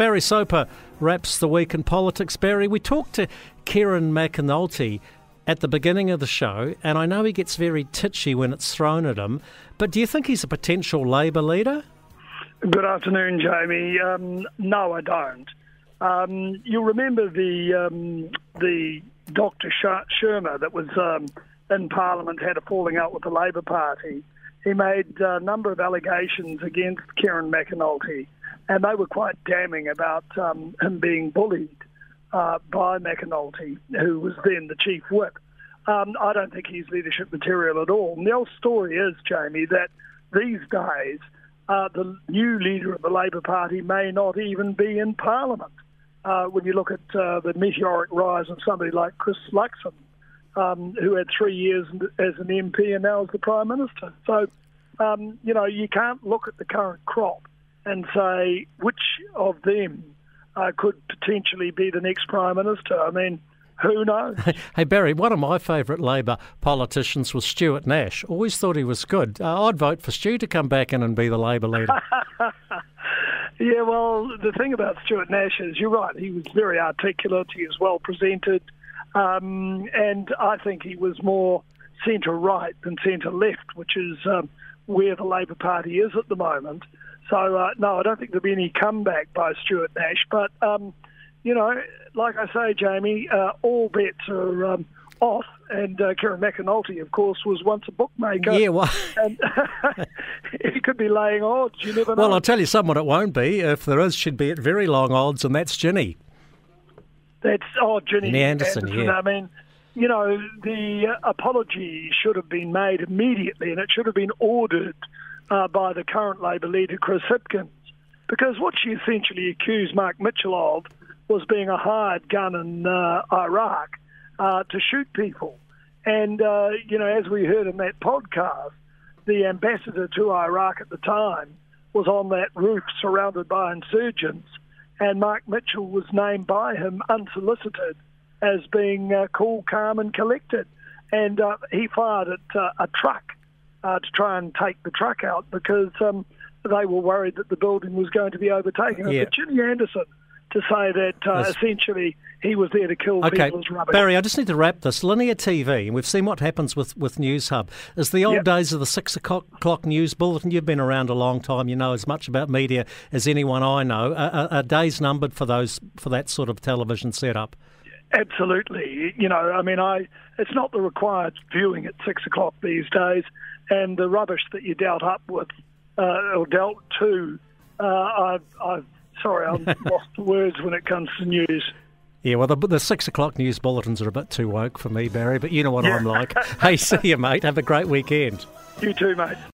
Barry Soper wraps the week in politics. Barry, we talked to Kieran McAnulty at the beginning of the show, and I know he gets very titchy when it's thrown at him, but do you think he's a potential Labor leader? Good afternoon, Jamie. Um, no, I don't. Um, you'll remember the um, the Dr. Sharma that was um, in Parliament had a falling out with the Labor Party. He made a number of allegations against Kieran McAnulty, and they were quite damning about um, him being bullied uh, by McAnulty, who was then the chief whip. Um, I don't think he's leadership material at all. Old story is, Jamie, that these days uh, the new leader of the Labor Party may not even be in Parliament. Uh, when you look at uh, the meteoric rise of somebody like Chris Luxon, um, who had three years as an MP and now is the Prime Minister. So, um, you know, you can't look at the current crop and say which of them uh, could potentially be the next Prime Minister. I mean, who knows? Hey, Barry, one of my favourite Labor politicians was Stuart Nash. Always thought he was good. Uh, I'd vote for Stu to come back in and be the Labor leader. yeah, well, the thing about Stuart Nash is you're right. He was very articulate, he was well presented, um, and I think he was more centre right than centre left, which is um, where the Labor Party is at the moment. So, uh, no, I don't think there'll be any comeback by Stuart Nash, but. Um, you know, like I say, Jamie, uh, all bets are um, off. And uh, Kieran McAnulty, of course, was once a bookmaker. Yeah, well, and he could be laying odds. You never know. Well, I'll tell you someone it won't be. If there is, she'd be at very long odds, and that's Ginny. That's oh, Ginny Anderson. Anderson yeah. I mean, you know, the apology should have been made immediately, and it should have been ordered uh, by the current Labor leader, Chris Hipkins, because what she essentially accused Mark Mitchell of was being a hired gun in uh, Iraq uh, to shoot people. And, uh, you know, as we heard in that podcast, the ambassador to Iraq at the time was on that roof surrounded by insurgents, and Mark Mitchell was named by him unsolicited as being uh, cool, calm, and collected. And uh, he fired at uh, a truck uh, to try and take the truck out because um, they were worried that the building was going to be overtaken. Yeah. But Ginny Anderson to say that uh, essentially he was there to kill okay. people as rubbish. Barry, I just need to wrap this. Linear TV, and we've seen what happens with, with Newshub, is the old Yep. days of the six o'clock news bulletin. You've been around a long time. You know as much about media as anyone I know. Are, are, are days numbered for those for that sort of television setup? Absolutely. You know, I mean, I it's not the required viewing at six o'clock these days, and the rubbish that you dealt up with uh, or dealt to, uh, I've, I've sorry, I've lost the words when it comes to news. Yeah, well, the, the six o'clock news bulletins are a bit too woke for me, Barry, but you know what I'm like. hey, see you, mate. Have a great weekend. You too, mate.